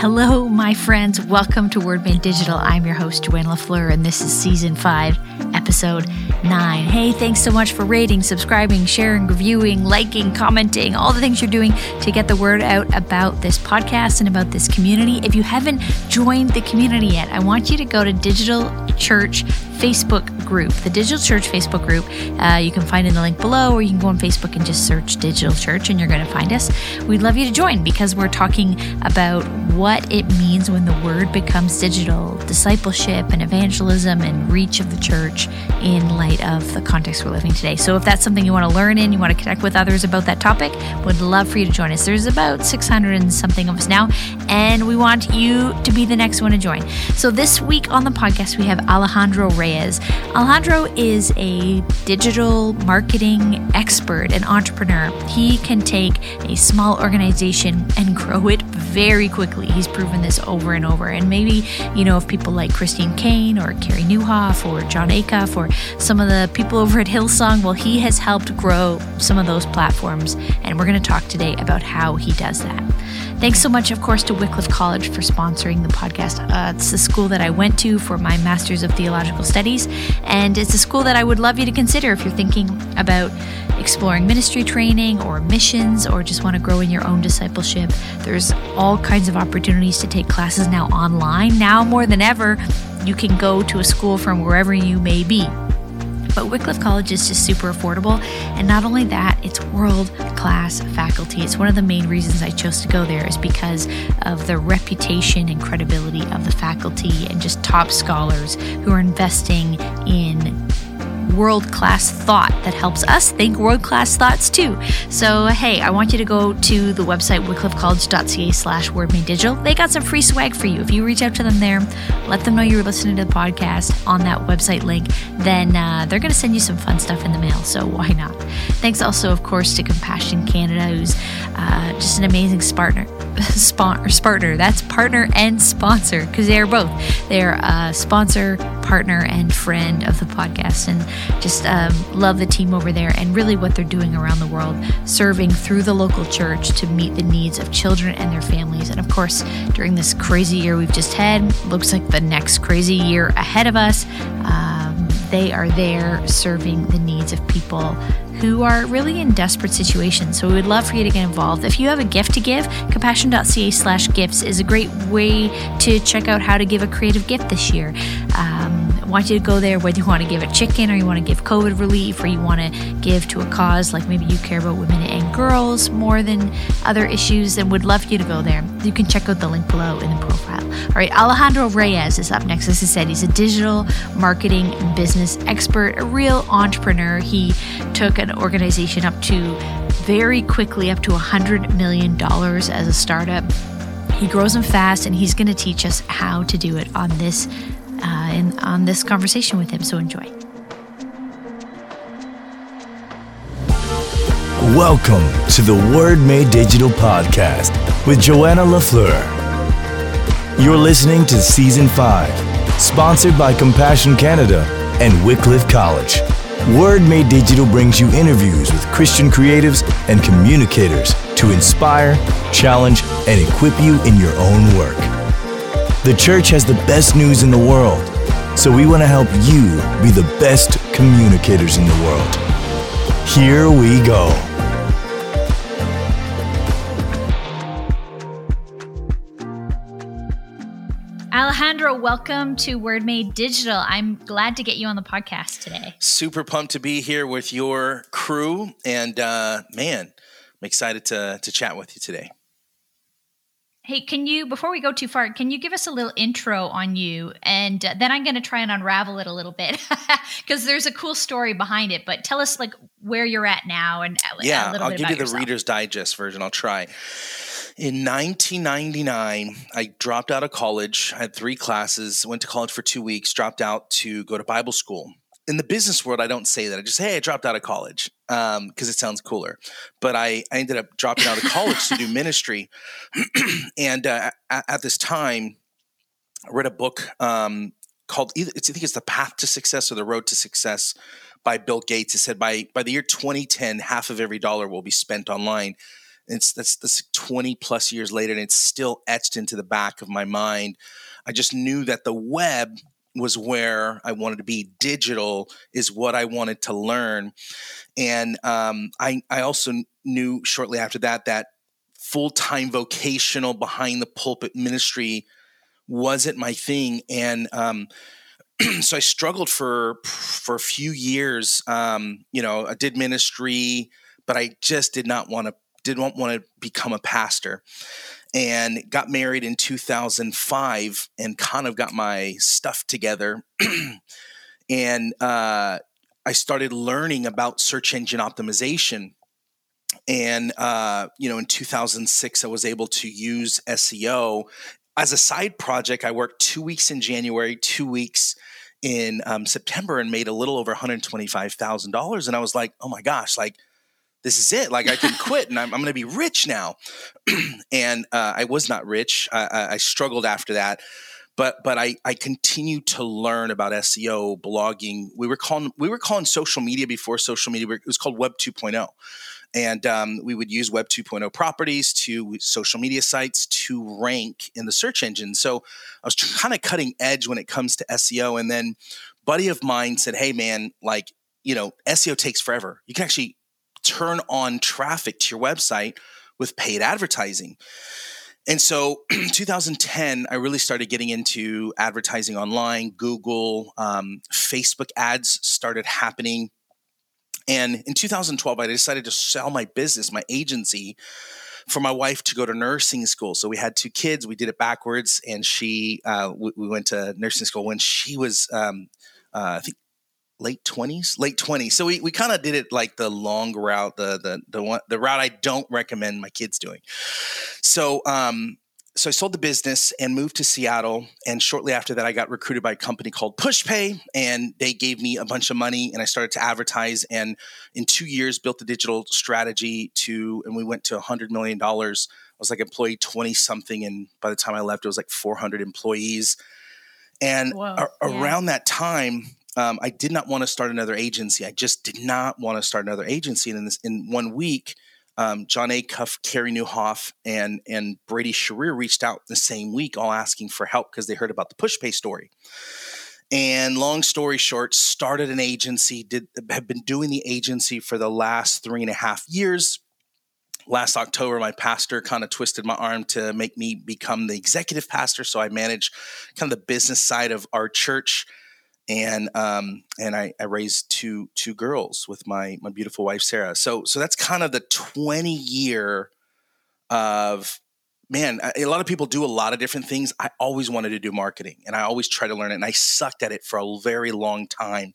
Hello, my friends. Welcome to Word Made Digital. I'm your host, Joanna LaFleur, and this is season five, episode nine. Hey, thanks so much for rating, subscribing, sharing, reviewing, liking, commenting, all the things you're doing to get the word out about this podcast and about this community. If you haven't joined the community yet, I want you to go to Digital Church Facebook group, the Digital Church Facebook group. Uh, you can find in the link below, or you can go on Facebook and just search Digital Church and you're going to find us. We'd love you to join because we're talking about what it means when the word becomes digital, discipleship and evangelism and reach of the church in light of the context we're living today. So if that's something you want to learn in, you want to connect with others about that topic, would love for you to join us. There's about 600 and something of us now, and we want you to be the next one to join. So this week on the podcast, we have Alejandro Reyes. Reyes. Alejandro is a digital marketing expert and entrepreneur. He can take a small organization and grow it very quickly. He's proven this over and over. And maybe, you know, if people like Christine Caine or Carey Nieuwhof or Jon Acuff or some of the people over at Hillsong, well, he has helped grow some of those platforms. And we're going to talk today about how he does that. Thanks so much, of course, to Wycliffe College for sponsoring the podcast. Uh, it's the school that I went to for my Master's of Theological Studies, and it's a school that I would love you to consider if you're thinking about exploring ministry training or missions or just want to grow in your own discipleship. There's all kinds of opportunities to take classes now online. Now more than ever, you can go to a school from wherever you may be. But Wycliffe College is just super affordable. And not only that, it's world class faculty. It's one of the main reasons I chose to go there, is because of the reputation and credibility of the faculty and just top scholars who are investing in world class thought that helps us think world class thoughts too. So, hey, I want you to go to the website wycliffecollege.ca slash digital. They got some free swag for you. If you reach out to them there, let them know you're listening to the podcast on that website link, then uh, they're going to send you some fun stuff in the mail. So, why not? Thanks also, of course, to Compassion Canada, who's uh, just an amazing partner. partner. That's partner and sponsor because they are both. They're a sponsor, partner, and friend of the podcast. And just um, love the team over there and really what they're doing around the world, serving through the local church to meet the needs of children and their families. And of course, during this crazy year we've just had, looks like the next crazy year ahead of us. Um, they are there serving the needs of people who are really in desperate situations. So we would love for you to get involved. If you have a gift to give, compassion.ca slash gifts is a great way to check out how to give a creative gift this year. Um, want you to go there whether you want to give a chicken or you want to give COVID relief or you want to give to a cause like maybe you care about women and girls more than other issues, then would love you to go there. You can check out the link below in the profile. All right, Alejandro Reyes is up next. As I said, he's a digital marketing and business expert, a real entrepreneur. He took an organization up to very quickly up to $100 million as a startup. He grows them fast, and he's going to teach us how to do it on this uh, in, on this conversation with him. So enjoy. Welcome to the Word Made Digital podcast with Joanna LaFleur. You're listening to Season 5, sponsored by Compassion Canada and Wycliffe College. Word Made Digital brings you interviews with Christian creatives and communicators to inspire, challenge, and equip you in your own work. The church has the best news in the world, so we want to help you be the best communicators in the world. Here we go. Alejandro, welcome to Word Made Digital. I'm glad to get you on the podcast today. Super pumped to be here with your crew, and uh, man, I'm excited to to chat with you today. Hey, can you, before we go too far, can you give us a little intro on you? And uh, then I'm going to try and unravel it a little bit because there's a cool story behind it. But tell us like where you're at now and uh, yeah, I'll give you the yourself. Reader's Digest version. I'll try. In 1999, I dropped out of college. I had three classes, went to college for two weeks, dropped out to go to Bible school in the business world, I don't say that. I just say, hey, I dropped out of college because um, it sounds cooler. But I, I ended up dropping out of college to do ministry. and uh, at, at, this time, I read a book um, called, either, I think it's The Path to Success or The Road to Success by Bill Gates. It said by, by the year 2010, half of every dollar will be spent online. It's that's that's 20 plus years later, and it's still etched into the back of my mind. I just knew that the web was where I wanted to be. Digital is what I wanted to learn, and um, I I also knew shortly after that that full time vocational behind the pulpit ministry wasn't my thing, and um, so I struggled for for a few years. Um, you know, I did ministry, but I just did not want to didn't want to become a pastor and got married in 2005 and kind of got my stuff together. And uh, i started learning about search engine optimization. And uh, you know in 2006 i was able to use seo as a side project i worked two weeks in january two weeks in um, september and made a little over $125000 and i was like oh my gosh like this is it. Like I can quit and I'm, I'm going to be rich now. and uh, I was not rich. I, I, struggled after that. But but I, I continued to learn about SEO, blogging. We were calling we were calling social media before social media. It was called Web 2.0, and um, we would use Web 2.0 properties to social media sites to rank in the search engine. So I was kind of cutting edge when it comes to SEO. And then buddy of mine said, "Hey man, like you know SEO takes forever. You can actually turn on traffic to your website with paid advertising. And so 2010, I really started getting into advertising online, Google, um, Facebook ads started happening. And in 2012, I decided to sell my business, my agency, for my wife to go to nursing school. So we had two kids. We did it backwards, and she uh, we, we, went to nursing school when she was, um, uh, I think, late 20s late 20s so we, we kind of did it like the long route the the the one the route i don't recommend my kids doing. So um so i sold the business and moved to seattle and shortly after that i got recruited by a company called pushpay and they gave me a bunch of money and i started to advertise and in two years built a digital strategy to and we went to 100 million dollars. I was like employee 20 something and by the time i left it was like 400 employees. And a- yeah. around that time um, I did not want to start another agency. I just did not want to start another agency. And in this, in one week, um, Acuff, Carey Nieuwhof, and and Brady Shearer reached out the same week, all asking for help because they heard about the PushPay story. And long story short, started an agency. Did have been doing the agency for the last three and a half years. Last October, my pastor kind of twisted my arm to make me become the executive pastor. So I manage kind of the business side of our church and um, and I, I, raised two two girls with my my beautiful wife Sarah. So so that's kind of the twenty year of man. A lot of people do a lot of different things. I always wanted to do marketing, and I always try to learn it, and I sucked at it for a very long time,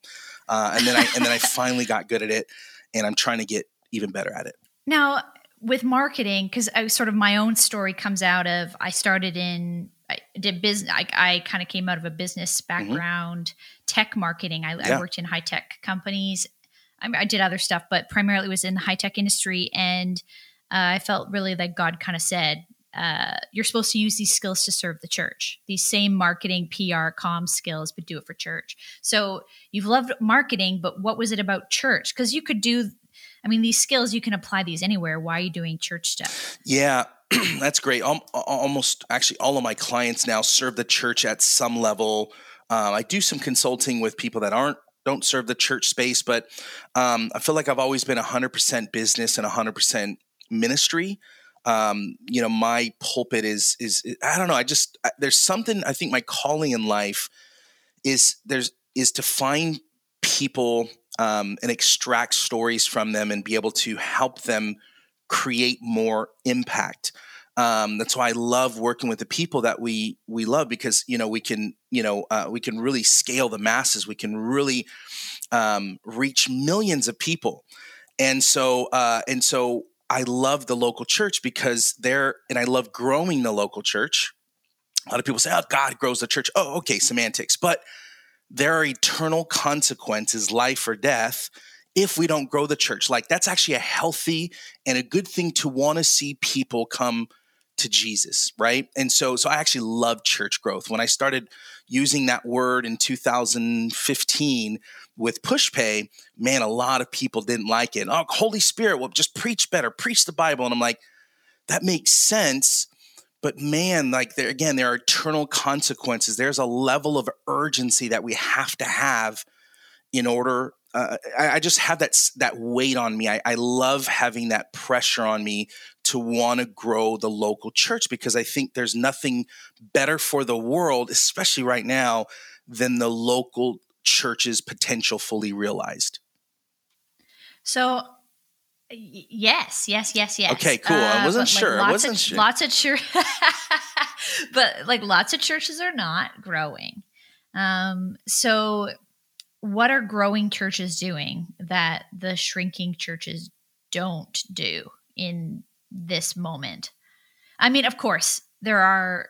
uh, and then I and then I finally got good at it, and I'm trying to get even better at it. Now with marketing, because sort of my own story comes out of I started in I did business. I, I kind of came out of a business mm-hmm. background, mm-hmm. Tech marketing. I, yeah. I, worked in high tech companies. I, I, did other stuff, but primarily was in the high tech industry. And uh, I felt really like God kind of said, uh, "You're supposed to use these skills to serve the church. These same marketing, PR, com skills, but do it for church." So you've loved marketing, but what was it about church? Because you could do I mean, these skills you can apply these anywhere. Why are you doing church stuff? Yeah, that's great. Almost actually, all of my clients now serve the church at some level. Um, I do some consulting with people that aren't don't serve the church space, but um, I feel like I've always been 100% business and 100% ministry. Um, you know, my pulpit is is I don't know. I just I, there's something I think my calling in life is there's is to find people um, and extract stories from them and be able to help them create more impact. Um, that's why I love working with the people that we we love because you know we can you know uh, we can really scale the masses. We can really um, reach millions of people, and so uh, and so I love the local church because they're and I love growing the local church. A lot of people say, "Oh, God grows the church." Oh, okay, semantics, but there are eternal consequences, life or death, if we don't grow the church. Like that's actually a healthy and a good thing to want to see people come to Jesus, right? And so so I actually love church growth. When I started using that word in 2015 with PushPay, man, a lot of people didn't like it. Oh, Holy Spirit, well just preach better, preach the Bible. And I'm like, that makes sense but man like there again there are eternal consequences there's a level of urgency that we have to have in order uh, I, I, just have that that weight on me I, I love having that pressure on me to want to grow the local church because i think there's nothing better for the world especially right now than the local church's potential fully realized so Yes, yes, yes, yes. Okay, cool. I uh, wasn't uh, sure. Like I wasn't of, sure. Lots of church, but like lots of churches are not growing. Um, so, what are growing churches doing that the shrinking churches don't do in this moment? I mean, of course, there are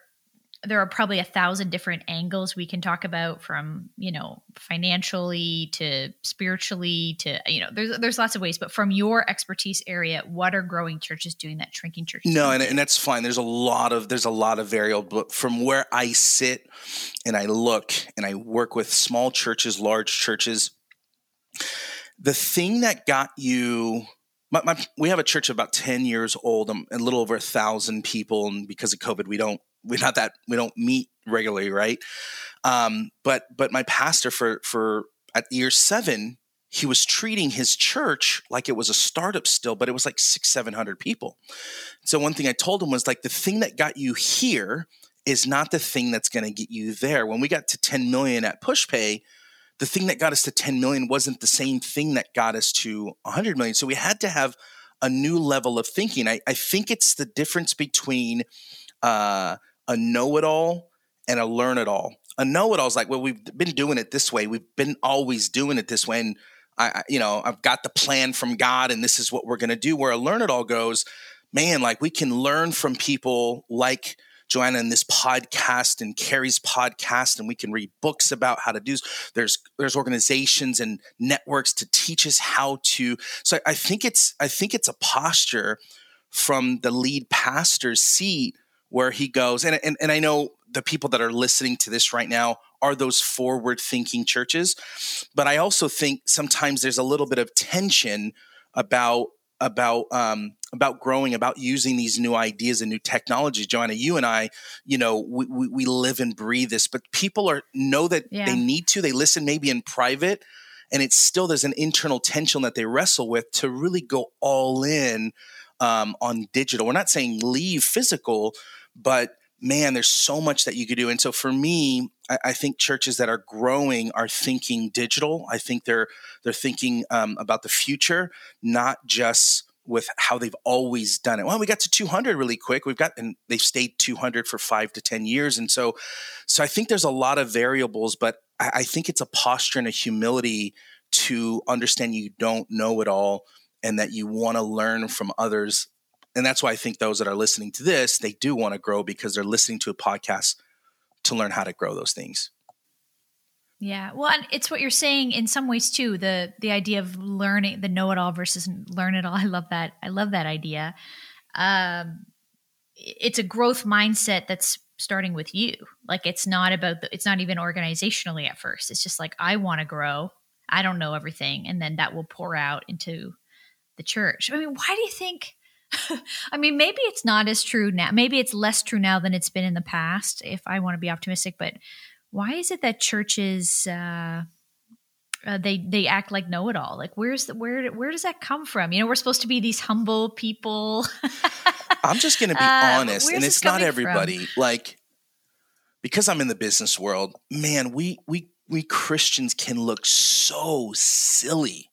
there are probably a thousand different angles we can talk about from you know financially to spiritually to you know there's there's lots of ways but from your expertise area what are growing churches doing that shrinking churches no and, and that's fine there's a lot of there's a lot of variable but from where i sit and i look and i work with small churches large churches the thing that got you my, my, we have a church about 10 years old um, a little over a thousand people and because of covid we don't we're not that we don't meet regularly, right? Um, but but my pastor for for at year seven, he was treating his church like it was a startup still, but it was like six seven hundred people. So one thing I told him was like the thing that got you here is not the thing that's going to get you there. When we got to ten million at PushPay, the thing that got us to 10 million wasn't the same thing that got us to 100 million. So we had to have a new level of thinking. I, I think it's the difference between uh, a know it all and a learn it all. A know it all is like, well, we've been doing it this way. We've been always doing it this way. And I, you know, I've got the plan from God and this is what we're going to do. Where a learn it all goes, man, like we can learn from people like Joanna in this podcast and Carey's podcast, and we can read books about how to do. There's there's organizations and networks to teach us how to. So I think it's I think it's a posture from the lead pastor's seat where he goes, and, and, and I know the people that are listening to this right now are those forward thinking churches. But I also think sometimes there's a little bit of tension about about um, about growing, about using these new ideas and new technology. Joanna, you and I, you know, we, we, we live and breathe this, but people are know that yeah. they need to. They listen maybe in private, and it's still there's an internal tension that they wrestle with to really go all in um, on digital. We're not saying leave physical, but man, there's so much that you could do. And so for me, I, I think churches that are growing are thinking digital. I think they're they're thinking um, about the future, not just with how they've always done it. Well, we got to 200 really quick. We've got and they've stayed 200 for five to 10 years, and so so I think there's a lot of variables, but I, I think it's a posture and a humility to understand you don't know it all and that you want to learn from others and that's why I think those that are listening to this, they do want to grow because they're listening to a podcast to learn how to grow those things. Yeah. Well, and it's what you're saying in some ways too, the the idea of learning the know-it-all versus learn it all. I love that. I love that idea. Um it's a growth mindset that's starting with you. Like it's not about the, it's not even organizationally at first. It's just like I want to grow. I don't know everything and then that will pour out into the church. I mean, why do you think I mean, maybe it's not as true now. Maybe it's less true now than it's been in the past, if I want to be optimistic. But why is it that churches uh, uh, they they act like know it all? Like, where's the where where does that come from? You know, we're supposed to be these humble people. I'm just going to be uh, honest, and it's not everybody. From? Like, because I'm in the business world, man, we we we Christians can look so silly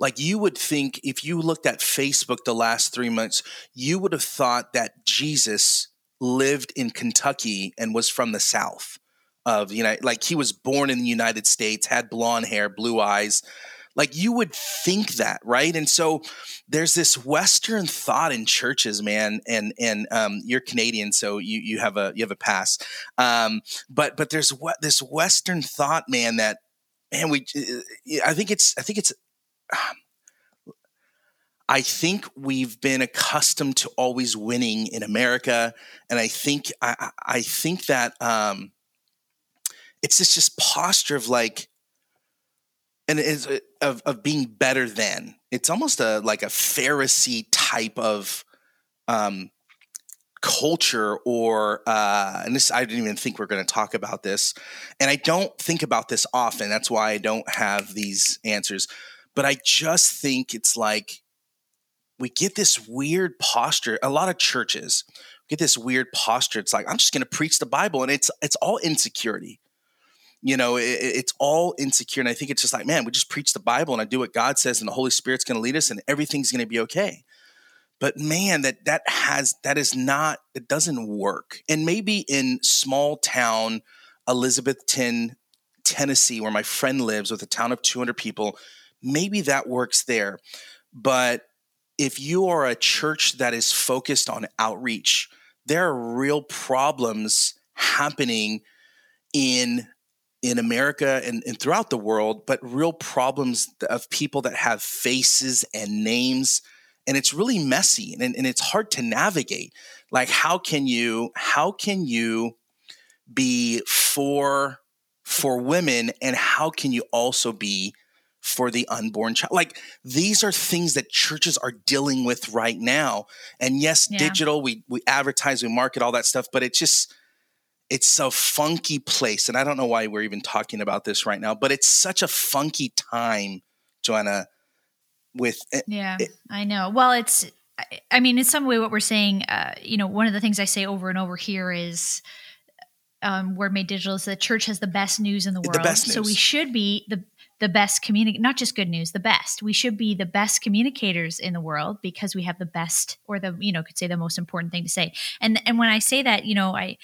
like you would think if you looked at Facebook the last three months, you would have thought that Jesus lived in Kentucky and was from the South of you know, like he was born in the United States, had blonde hair, blue eyes. Like you would think that, right? And so there's this Western thought in churches, man. And and um, you're Canadian, so you you have a you have a pass. Um, but but there's what this Western thought, man. That man, we uh, I think it's I think it's I think we've been accustomed to always winning in America, and I think I, I think that um, it's this just posture of like, and is uh, of of being better than. It's almost a like a Pharisee type of um, culture or uh, and this I didn't even think we are going to talk about this, and I don't think about this often. That's why I don't have these answers. But I just think it's like we get this weird posture. A lot of churches get this weird posture. It's like I'm just going to preach the Bible, and it's it's all insecurity. You know, it, it's all insecure, and I think it's just like, man, we just preach the Bible, and I do what God says, and the Holy Spirit's going to lead us, and everything's going to be okay. But man that that has that is not it doesn't work. And maybe in small town elizabethton tennessee where my friend lives with a town of 200 people maybe that works there. But if you are a church that is focused on outreach there are real problems happening in in America and, and, throughout the world, but real problems of people that have faces and names and it's really messy and, and it's hard to navigate. Like how can you how can you be for for women and how can you also be for the unborn child? Like these are things that churches are dealing with right now. And yes yeah. digital we we advertise we market all that stuff but it's just it's a funky place and i don't know why we're even talking about this right now but it's such a funky time joanna with yeah it, i know. Well it's i mean in some way what we're saying uh, you know one of the things i say over and over here is um, word made digital is the church has the best news in the world the so we should be the the best communicate not just good news the best. We should be the best communicators in the world because we have the best or the you know could say the most important thing to say. And and when i say that you know i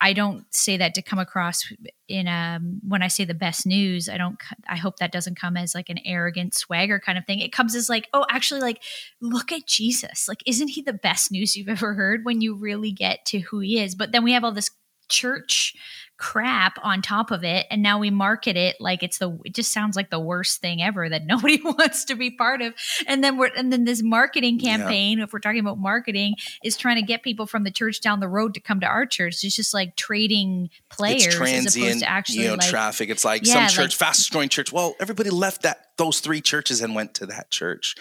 I, don't say that to come across in um when I say the best news. I don't. I hope that doesn't come as like an arrogant swagger kind of thing. It comes as like, oh, actually, like look at Jesus. Like, isn't he the best news you've ever heard? When you really get to who he is. But then we have all this church crap on top of it and now we market it like it's the it just sounds like the worst thing ever that nobody wants to be part of. And then we're and then this marketing campaign yeah. if we're talking about marketing is trying to get people from the church down the road to come to our church. It's just like trading players it's transient, as opposed to actually you know, like, traffic. It's like yeah, some church like, fastest growing church. Well everybody left that those three churches and went to that church.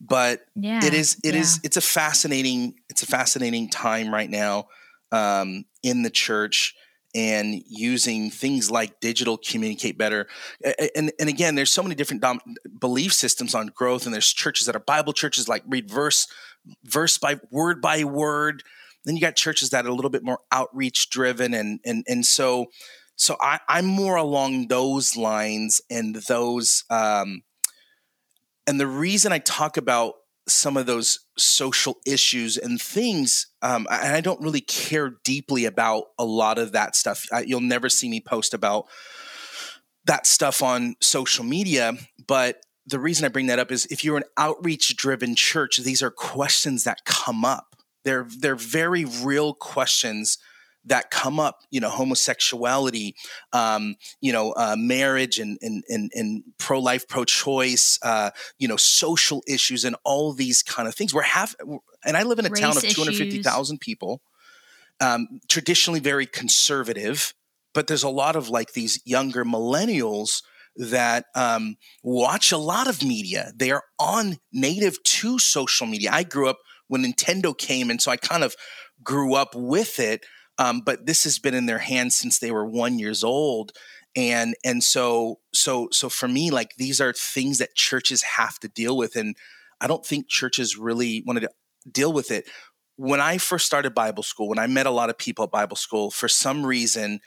But yeah, it is it yeah. is it's a fascinating it's a fascinating time right now um, in the church and using things like digital communicate better. And and again there's so many different dom- belief systems on growth and there's churches that are bible churches like read verse verse by word by word. Then you got churches that are a little bit more outreach driven and and and so so I, i'm more along those lines and those um and the reason i talk about some of those social issues and things. Um, and I don't really care deeply about a lot of that stuff. I, you'll never see me post about that stuff on social media. But the reason I bring that up is if you're an outreach driven church, these are questions that come up. They're, they're very real questions that come up, you know, homosexuality, um, you know, uh, marriage and, and, and, and pro-life, pro-choice, uh, you know, social issues and all these kind of things. We're half, and I live in a Race town of 250,000 people, um, traditionally very conservative, but there's a lot of like these younger millennials that um, watch a lot of media. They are on native to social media. I grew up when Nintendo came, and so I kind of grew up with it. Um, but this has been in their hands since they were one years old. And and so so so for me like these are things that churches have to deal with. And i don't think churches really wanted to deal with it. When i first started bible school when i met a lot of people at bible school for some reason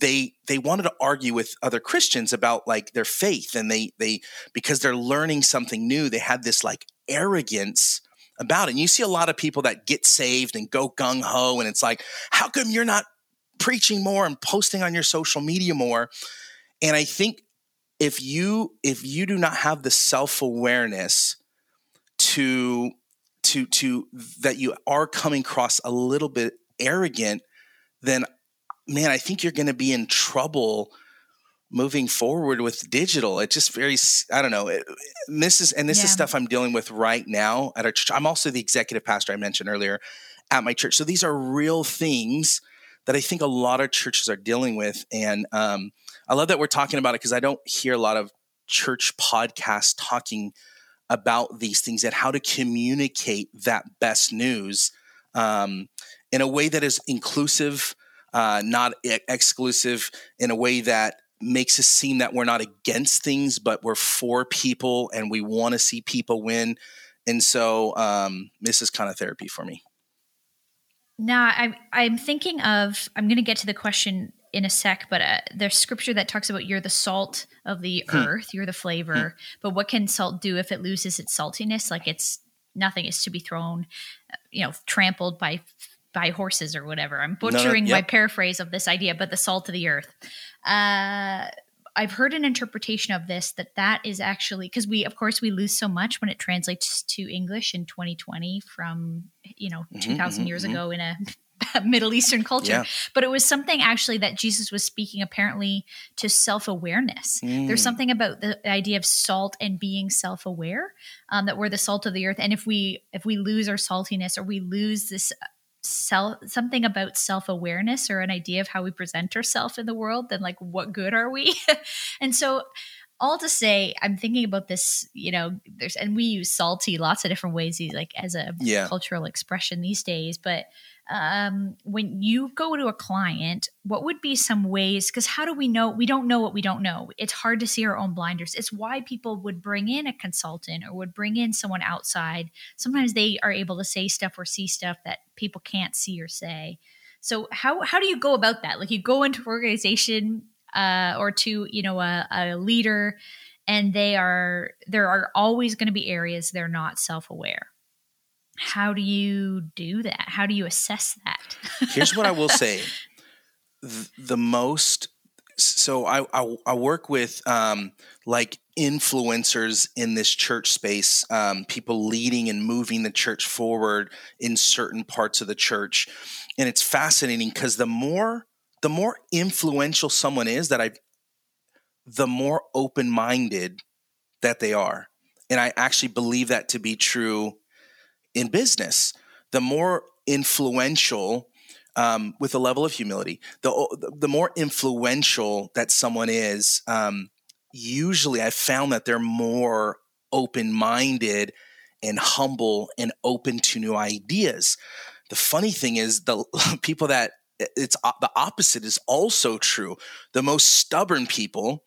they they wanted to argue with other christians about like their faith. And they they because they're learning something new they had this like arrogance about it. And you see a lot of people that get saved and go gung ho, and it's like, how come you're not preaching more and posting on your social media more? And I think if you if you do not have the self awareness to to to that you are coming across a little bit arrogant, then man, I think you're going to be in trouble moving forward with digital. It just very, I don't know. It, this is, and this yeah. is stuff I'm dealing with right now at our church. I'm also the executive pastor I mentioned earlier at my church. So these are real things that I think a lot of churches are dealing with. And um, I love that we're talking about it because I don't hear a lot of church podcasts talking about these things and how to communicate that best news. Um, in a way that is inclusive, uh, not e- exclusive, in a way that makes us seem that we're not against things, but we're for people and we want to see people win. And so um, this is kind of therapy for me. Now, I'm I'm thinking of I'm going to get to the question in a sec, but uh, there's scripture that talks about you're the salt of the hmm. earth, you're the flavor. Hmm. But what can salt do if it loses its saltiness? Like it's nothing is to be thrown, uh, you know, trampled by by horses or whatever. I'm butchering no, no, yep. my paraphrase of this idea, but the salt of the earth. Uh, I've heard an interpretation of this that that is actually because we, of course, we lose so much when it translates to English in 2020 from you know mm-hmm, 2,000 mm-hmm, years mm-hmm. ago in a Middle Eastern culture. Yeah. But it was something actually that Jesus was speaking apparently to self awareness. Mm. There's something about the idea of salt and being self aware um, that we're the salt of the earth. And if we if we lose our saltiness or we lose this self something about self-awareness or an idea of how we present ourselves in the world then like what good are we and so all to say i'm thinking about this you know there's and we use salty lots of different ways like as a yeah. cultural expression these days but um, when you go to a client, what would be some ways? Because how do we know? We don't know what we don't know. It's hard to see our own blinders. It's why people would bring in a consultant or would bring in someone outside. Sometimes they are able to say stuff or see stuff that people can't see or say. So how how do you go about that? Like you go into an organization uh, or to you know a, a leader, and they are there are always going to be areas they're not self aware how do you do that? How do you assess that? Here's what I will say: the, the most. So I, I, I work with um, like influencers in this church space, um, people leading and moving the church forward in certain parts of the church, and it's fascinating because the more the more influential someone is that I, the more open minded that they are, and I actually believe that to be true in business. The more influential, um, with a level of humility, the the more influential that someone is, um, usually I've found that they're more open minded and humble and open to new ideas. The funny thing is, the people that it's the opposite is also true. The most stubborn people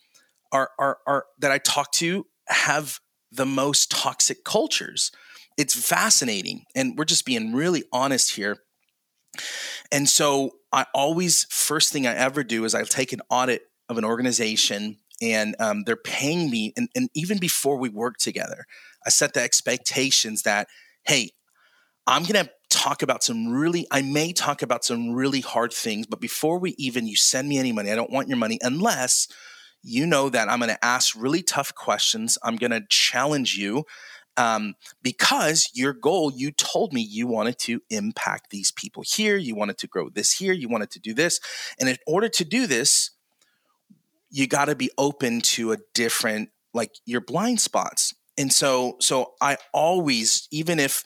are, are, are that I talk to have the most toxic cultures it's fascinating. And we're just being really honest here. And so I always, first thing I ever do is I take an audit of an organization and um, they're paying me. And, and even before we work together, I set the expectations that, hey, I'm going to talk about some really, I may talk about some really hard things, but before we even, you send me any money, I don't want your money unless you know that I'm going to ask really tough questions. I'm going to challenge you um, because your goal, you told me you wanted to impact these people here, you wanted to grow this here, you wanted to do this. And in order to do this, you got to be open to a different, like your blind spots. And so, so I always, even if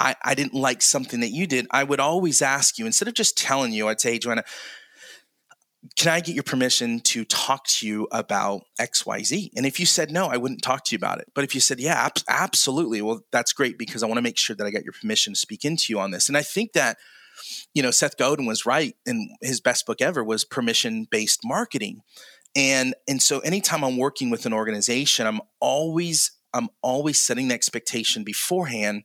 I, I didn't like something that you did, I would always ask you instead of just telling you, I'd say, Joanna, can I get your permission to talk to you about XYZ? And if you said no, I wouldn't talk to you about it. But if you said, yeah, ab- absolutely, well, that's great because I want to make sure that I got your permission to speak into you on this. And I think that, you know, Seth Godin was right. And his best book ever was Permission Based Marketing. And, and so anytime I'm working with an organization, I'm always, I'm always setting the expectation beforehand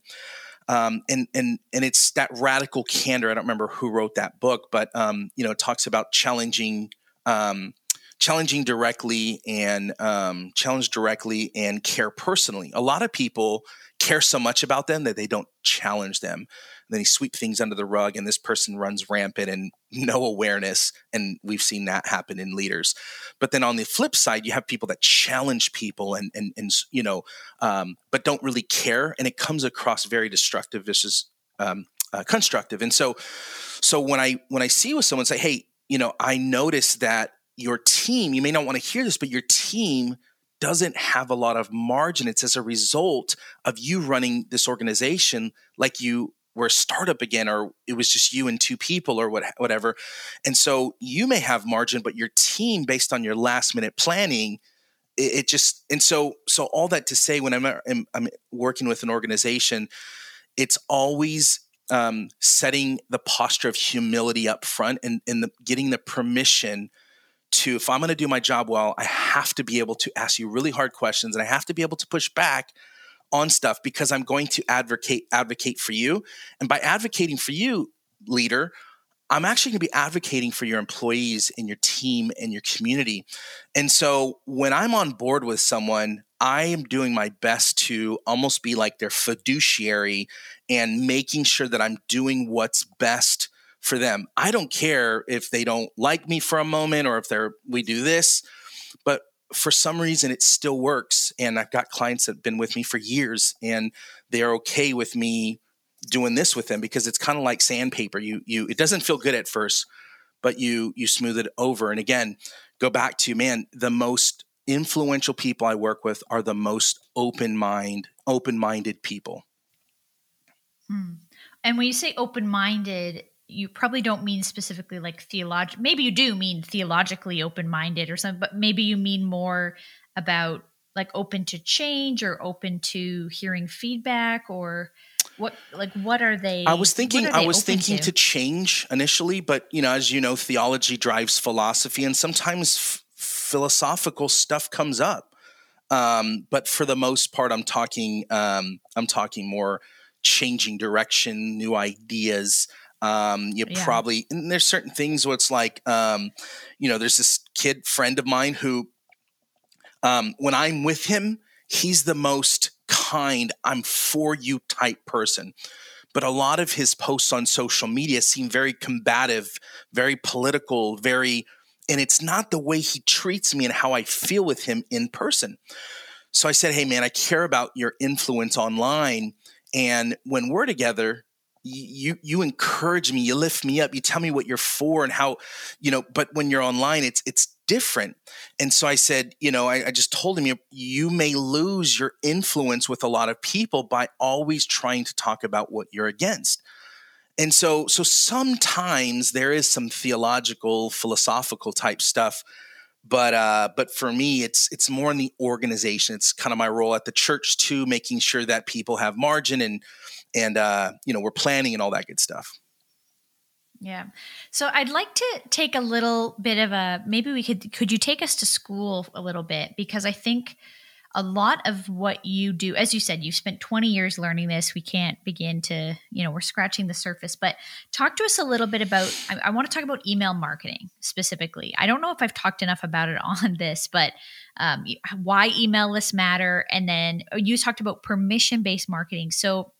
um, and and and it's that radical candor. I don't remember who wrote that book, but um, you know, it talks about challenging, um, challenging directly and um, challenge directly and care personally. A lot of people care so much about them that they don't challenge them then he sweep things under the rug and this person runs rampant and no awareness and we've seen that happen in leaders but then on the flip side you have people that challenge people and and, and you know um, but don't really care and it comes across very destructive versus um, uh, constructive and so so when i when i see with someone say hey you know i notice that your team you may not want to hear this but your team doesn't have a lot of margin. It's as a result of you running this organization like you we're a startup again or it was just you and two people or what, whatever. And so you may have margin but your team based on your last minute planning it, it just and so so all that to say when I'm, I'm, I'm working with an organization it's always um, setting the posture of humility up front and, and the, getting the permission to if i'm going to do my job well i have to be able to ask you really hard questions and i have to be able to push back on stuff because i'm going to advocate advocate for you and by advocating for you leader i'm actually going to be advocating for your employees and your team and your community and so when i'm on board with someone I am doing my best to almost be like their fiduciary and making sure that I'm doing what's best for them. I don't care if they don't like me for a moment or if they're we do this, but for some reason it still works and I've got clients that have been with me for years and they're okay with me doing this with them because it's kind of like sandpaper. You you it doesn't feel good at first, but you you smooth it over and again, go back to man, the most influential people I work with are the most open mind open minded people. Hmm. And when you say open minded, you probably don't mean specifically like theological. Maybe you do mean theologically open minded or something, but maybe you mean more about like open to change or open to hearing feedback or what like what are they i was thinking i was thinking to? to? change initially but you know as you know theology drives philosophy and sometimes f- philosophical stuff comes up um, but for the most part i'm talking um, i'm talking more changing direction new ideas um, you yeah. probably and there's certain things where it's like, um, you know, there's this kid friend of mine who, um, when I'm with him, he's the most kind, I'm for you type person. But a lot of his posts on social media seem very combative, very political, very, and it's not the way he treats me and how I feel with him in person. So I said, Hey, man, I care about your influence online. And when we're together, you you encourage me you lift me up you tell me what you're for and how you know but when you're online it's it's different. And so i said you know i, I just told him you, you may lose your influence with a lot of people by always trying to talk about what you're against. And so so sometimes there is some theological philosophical type stuff but uh, but for me it's it's more in the organization. It's kind of my role at the church too making sure that people have margin and and uh, you know we're planning and all that good stuff. Yeah. So I'd like to take a little bit of a maybe we could could you take us to school a little bit because I think a lot of what you do as you said you've spent 20 years learning this we can't begin to you know we're scratching the surface but talk to us a little bit about I, I want to talk about email marketing specifically i don't know if i've talked enough about it on this but um, why email lists matter and then oh, you talked about permission based marketing so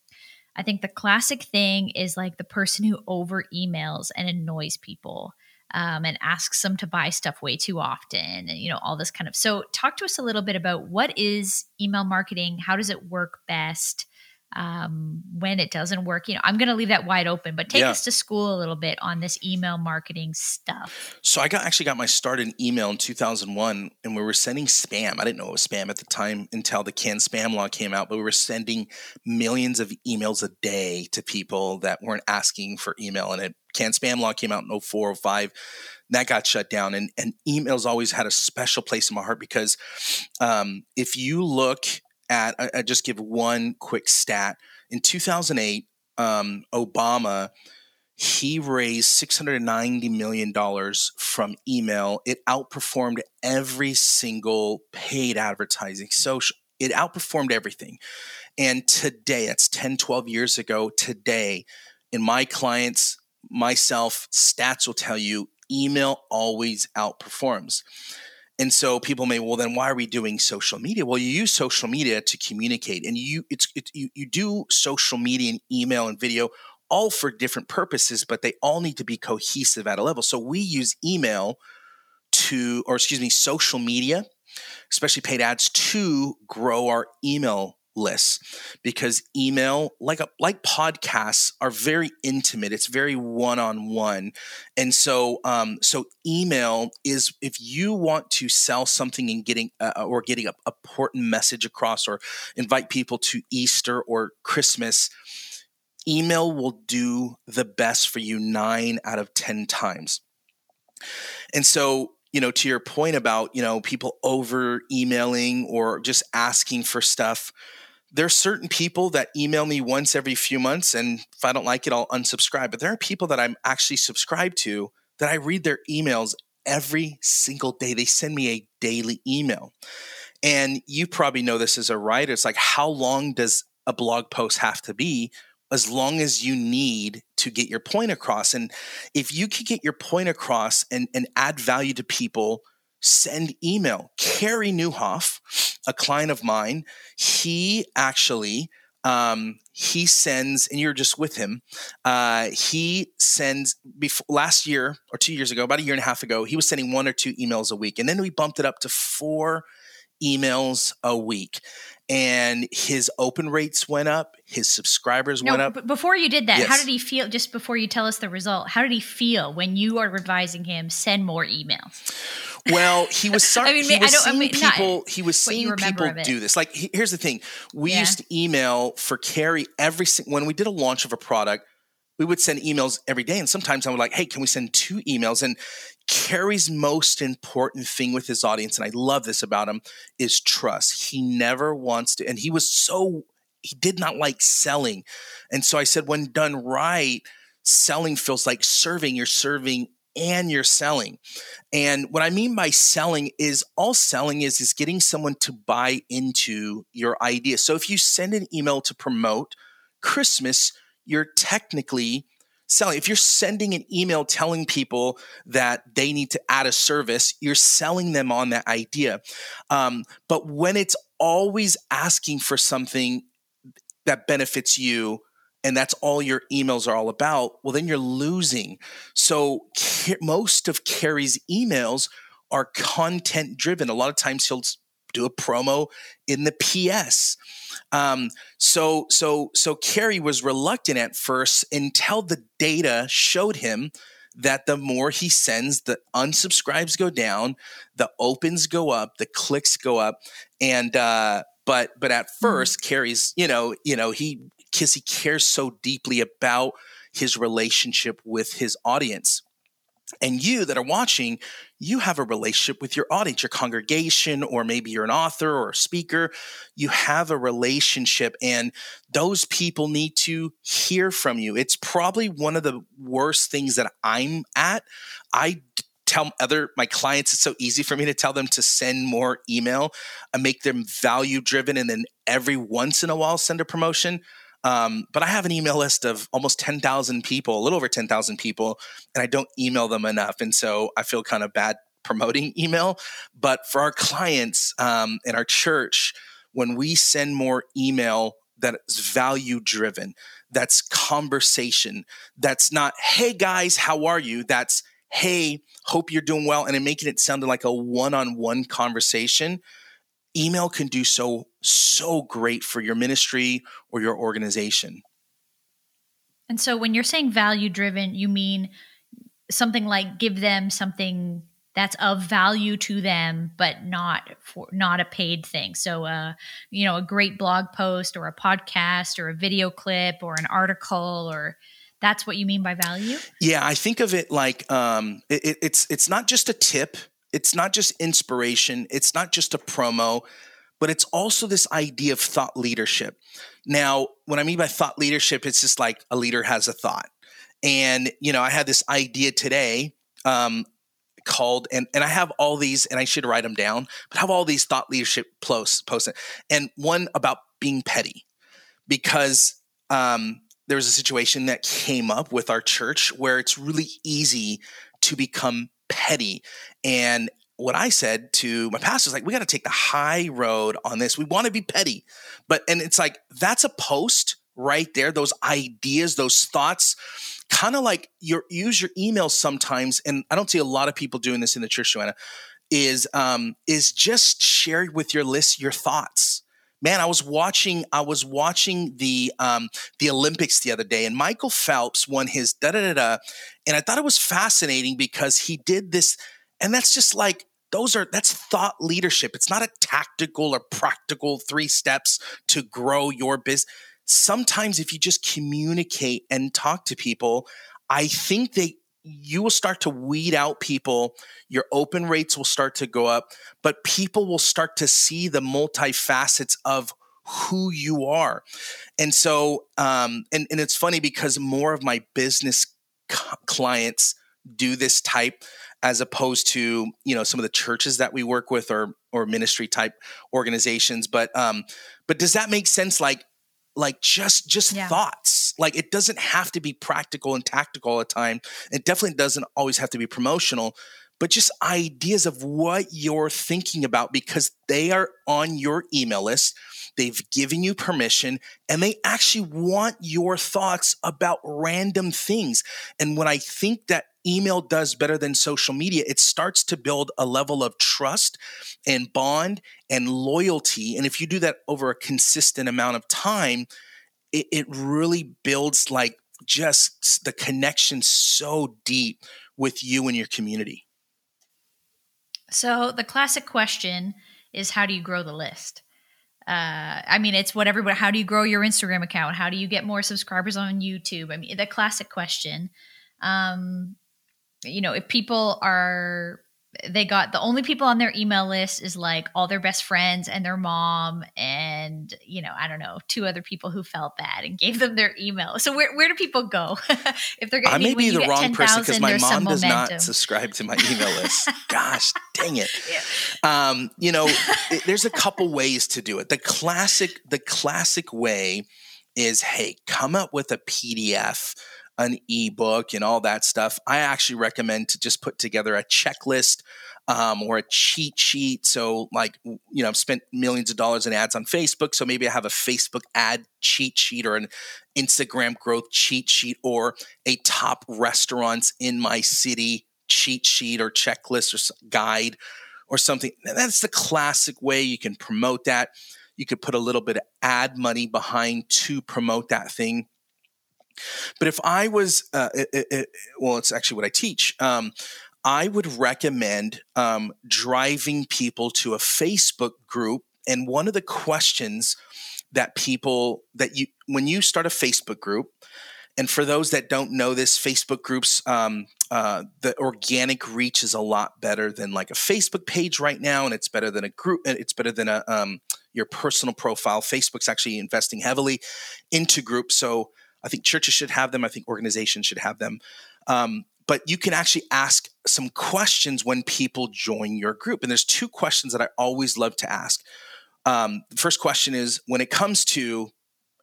I think the classic thing is like the person who over emails and annoys people um, and asks them to buy stuff way too often and you know all this kind of so talk to us a little bit about what is email marketing? How does it work best um, when it doesn't work. You know, I'm going to leave that wide open, but take yeah. us to school a little bit on this email marketing stuff. So I got actually got my start in email in 2001, and we were sending spam. I didn't know it was spam at the time until the can spam law came out, but we were sending millions of emails a day to people that weren't asking for email, and it canned spam law came out in 04, 05 that got shut down and, and emails always had a special place in my heart because um, if you look at, I, I just give one quick stat. In 2008, um, Obama, he raised $690 million from email. It outperformed every single paid advertising. Social, it outperformed everything. And today, that's 10, 12 years ago, today, in my clients, myself, stats will tell you email always outperforms. And so people may, well, then why are we doing social media? Well, you use social media to communicate, and you it's it, you you do social media and email and video all for different purposes, but they all need to be cohesive at a level. So we use email to, or excuse me, social media, especially paid ads, to grow our email lists because email like a, like podcasts are very intimate. It's very one-on-one. And so um, so email is if you want to sell something and getting uh, uh or getting a important message across or invite people to easter or christmas email will do the best for you nine out of ten times. And so you know to your point about you know people over emailing or just asking for stuff there's certain people that email me once every few months and if i don't like it i'll unsubscribe. But there are people that i'm actually subscribed to that i read their emails every single day. They send me a daily email. And you probably know this as a writer it's like how long does a blog post have to be as long as you need to get your point across? And if you can get your point across and, and add value to people send email. Carey Nieuwhof, a client of mine, he actually um, he sends, and you're just with him. Uh, he sends before last year or two years ago, about a year and a half ago, he was sending one or two emails a week, and then we bumped it up to four emails a week and his open rates went up his subscribers no, went up but before you did that yes. how did he feel just before you tell us the result how did he feel when you are advising him send more emails well he was sorry I mean, he was seeing I mean, people he was seeing people do this like here's the thing we yeah. used to email for carey every when we did a launch of a product we would send emails every day and sometimes i would like hey can we send two emails and Carey's most important thing with his audience, and I love this about him, is trust. He never wants to, and he was so, he did not like selling. And so I said, when done right, selling feels like serving. You're serving and you're selling. And what I mean by selling is all selling is is getting someone to buy into your idea. So if you send an email to promote Christmas, you're technically selling. If you're sending an email telling people that they need to add a service, you're selling them on that idea. Um, but when it's always asking for something that benefits you, and that's all your emails are all about, well, then you're losing. So most of Carey's emails are content driven. A lot of times he'll do a promo in the PS. Um, so so so Carey was reluctant at first until the data showed him that the more he sends, the unsubscribes go down, the opens go up, the clicks go up, and uh, but but at 1st mm-hmm. Carey's you know you know he because he cares so deeply about his relationship with his audience. And you that are watching, you have a relationship with your audience, your congregation, or maybe you're an author or a speaker. You have a relationship, and those people need to hear from you. It's probably one of the worst things that I'm at. I tell other my clients it's so easy for me to tell them to send more email and make them value driven and then every once in a while send a promotion um, but I have an email list of almost 10,000 people, a little over 10,000 people, and I don't email them enough. And so I feel kind of bad promoting email. But for our clients um, in our church, when we send more email that's value driven, that's conversation, that's not, hey guys, how are you? That's, hey, hope you're doing well. And then making it sound like a one on one conversation email can do so so great for your ministry or your organization. And so when you're saying value driven, you mean something like give them something that's of value to them but not for not a paid thing so uh you know a great blog post or a podcast or a video clip or an article or that's what you mean by value yeah i think of it like um it, it's it's not just a tip it's not just inspiration, it's not just a promo, but it's also this idea of thought leadership. Now, what I mean by thought leadership, it's just like a leader has a thought. And, you know, I had this idea today um, called, and, and I have all these, and I should write them down, but I have all these thought leadership posts posted. And one about being petty, because um, there was a situation that came up with our church where it's really easy to become petty. And what I said to my pastor is like, we got to take the high road on this. We want to be petty. But, and it's like, that's a post right there, those ideas, those thoughts, kind of like your use your email sometimes. And I don't see a lot of people doing this in the church, Joanna, is um, is just share with your list your thoughts man, I was watching I was watching the um, the Olympics the other day, and Michael Phelps won his da da da da, and I thought it was fascinating because he did this, and that's just like those are that's thought leadership. It's not a tactical or practical three steps to grow your business. Sometimes if you just communicate and talk to people, I think they you will start to weed out people. Your open rates will start to go up, but people will start to see the multifacets of who you are. And so, um, and, and it's funny because more of my business clients do this type as opposed to you know some of the churches that we work with or or ministry type organizations but um but does that make sense like like just just yeah. thoughts. Like it doesn't have to be practical and tactical all the time. It definitely doesn't always have to be promotional but just ideas of what you're thinking about because they are on your email list They've given you permission and they actually want your thoughts about random things. And what I think that email does better than social media, it starts to build a level of trust and bond and loyalty. And if you do that over a consistent amount of time, it, it really builds like just the connection so deep with you and your community. So the classic question is how do you grow the list? Uh, I mean, it's what everybody. How do you grow your Instagram account? How do you get more subscribers on YouTube? I mean, the classic question. Um, you know, if people are they got the only people on their email list is like all their best friends and their mom and you know i don't know two other people who felt bad and gave them their email. So where, where do people go? If they're i may be the wrong 10, person because my mom does momentum. not subscribe to my email list. Gosh dang it. Yeah. um, you know it, there's a couple ways to do it. The classic the classic way is hey come up with a pdf an ebook and all that stuff, I actually recommend to just put together a checklist um, or a cheat sheet. So, like, you know, I've spent millions of dollars in ads on Facebook. So maybe I have a Facebook ad cheat sheet or an Instagram growth cheat sheet or a top restaurants in my city cheat sheet or checklist or guide or something. That's the classic way you can promote that. You could put a little bit of ad money behind to promote that thing but if I was, uh, it, it, well, it's actually what I teach. Um, I would recommend um, driving people to a Facebook group. And one of the questions that people that you when you start a Facebook group, and for those that don't know this, Facebook groups, um, uh, the organic reach is a lot better than like a Facebook page right now, and it's better than a group. It's better than a um, your personal profile. Facebook's actually investing heavily into groups, so I think churches should have them. I think organizations should have them. Um, but you can actually ask some questions when people join your group. And there's two questions that I always love to ask. Um, the first question is when it comes to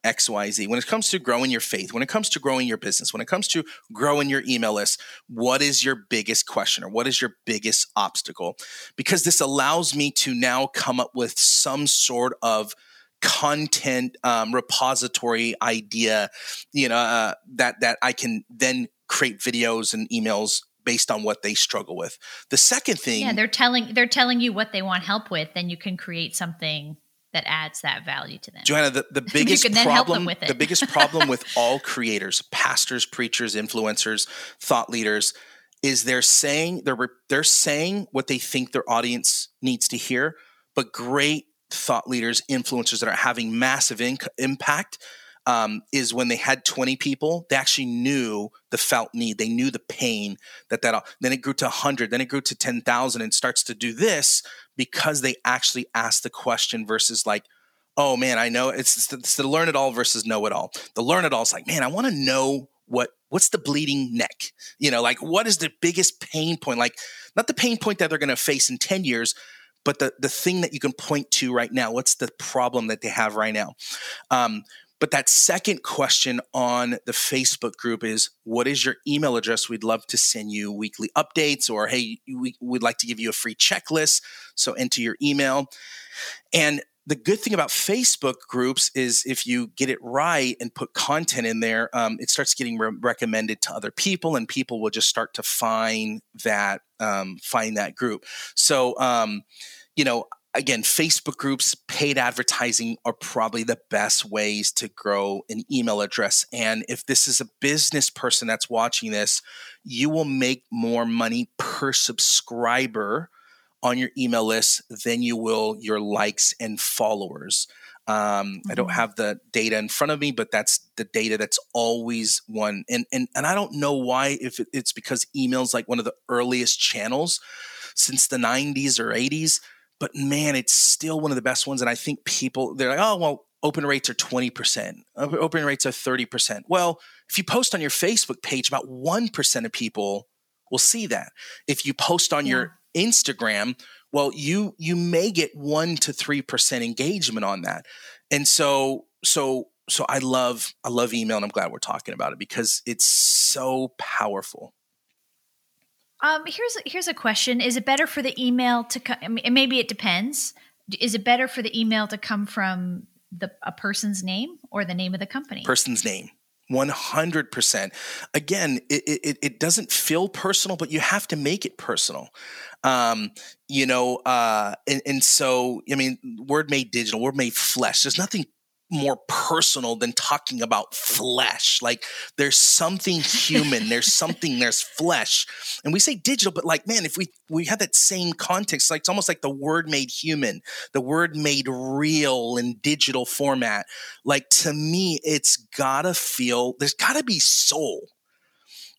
XYZ, when it comes to growing your faith, when it comes to growing your business, when it comes to growing your email list, what is your biggest question or what is your biggest obstacle? Because this allows me to now come up with some sort of content um, repository idea, you know, uh, that that I can then create videos and emails based on what they struggle with. The second thing, yeah, they're telling they're telling you what they want help with, then you can create something that adds that value to them. Joanna, the, the biggest problem the biggest problem with all creators, pastors, preachers, influencers, thought leaders is they're saying they're they're saying what they think their audience needs to hear, but great thought leaders, influencers that are having massive inc- impact um, is when they had 20 people, they actually knew the felt need. They knew the pain that that. Then it grew to 100. Then it grew to 10,000, and starts to do this because they actually asked the question versus like, oh man, I know it's, it's the learn it all versus know it all. The learn it all is like, man, I want to know what what's the bleeding neck. You know, like what is the biggest pain point? Like not the pain point that they're going to face in 10 years, but the the thing that you can point to right now what's the problem that they have right now? Um, but that second question on the facebook group is what is your email address? We'd love to send you weekly updates or hey we would like to give you a free checklist. So enter your email. And the good thing about Facebook groups is if you get it right and put content in there, um, it starts getting re- recommended to other people, and people will just start to find that um, find that group. So, um, you know, again, Facebook groups, paid advertising are probably the best ways to grow an email address. And if this is a business person that's watching this, you will make more money per subscriber on your email list than you will your likes and followers. Um, mm-hmm. I don't mm-hmm. have the data in front of me, but that's the data that's always one. And and and I don't know why. If it, it's because emails like one of the earliest channels since the 90s or 80s, but man, it's still one of the best ones. And I think people they're like, oh well, open rates are 20%, open rates are 30%. Well, if you post on your Facebook page, about 1% of people will see that. If you post on yeah. your Instagram, well, you you may get 1 to 3% engagement on that. And so so so I love I love email and I'm glad we're talking about it because it's so powerful. Um, here's here's a question: Is it better for the email to come? I mean, maybe it depends. Is it better for the email to come from the a person's name or the name of the company? Person's name. 100%. Again, it, it, it, doesn't feel personal, but you have to make it personal. Um, you know, uh, and, and so, I mean, word made digital, word made flesh. There's nothing more personal than talking about flesh. Like there's something human, there's something, there's flesh. And we say digital, but like, man, if we we have that same context, like it's almost like the word made human, the word made real in digital format. Like to me, it's gotta feel, there's gotta be soul.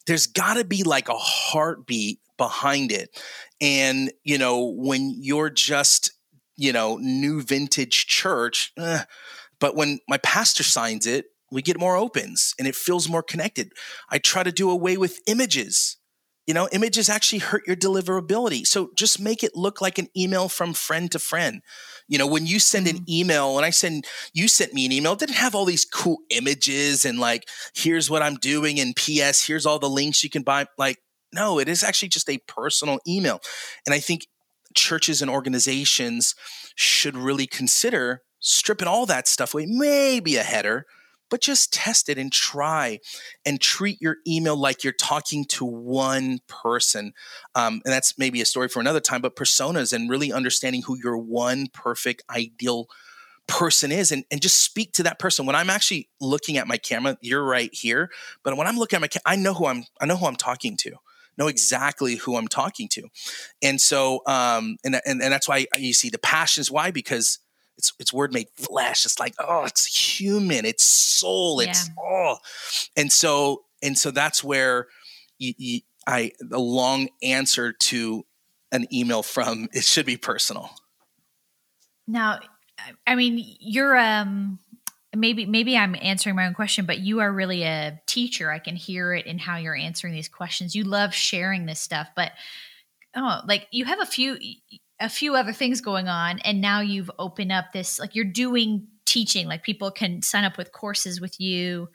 There's gotta be like a heartbeat behind it. And, you know, when you're just, you know, new vintage church, eh, but when my pastor signs it, we get more opens and it feels more connected. I try to do away with images. You know, images actually hurt your deliverability. So just make it look like an email from friend to friend. You know, when you send an mm-hmm. email, and I send, you sent me an email, it didn't have all these cool images and like, here's what I'm doing, and P.S., here's all the links you can buy. Like, no, it is actually just a personal email. And I think churches and organizations should really consider stripping all that stuff away, maybe a header, but just test it and try and treat your email like you're talking to one person. Um, and that's maybe a story for another time, but personas and really understanding who your one perfect ideal person is and, and just speak to that person when i'm actually looking at my camera you're right here but when i'm looking at my camera i know who i'm i know who i'm talking to know exactly who i'm talking to and so um and and, and that's why you see the passions why because it's it's word made flesh. It's like oh, it's human. It's soul. It's yeah. oh, and so and so that's where you, you, I the long answer to an email from it should be personal. Now, I mean, you're um maybe maybe I'm answering my own question, but you are really a teacher. I can hear it in how you're answering these questions. You love sharing this stuff, but oh, like you have a few a few other things going on and now you've opened up this like you're doing teaching like people can sign up with courses with you.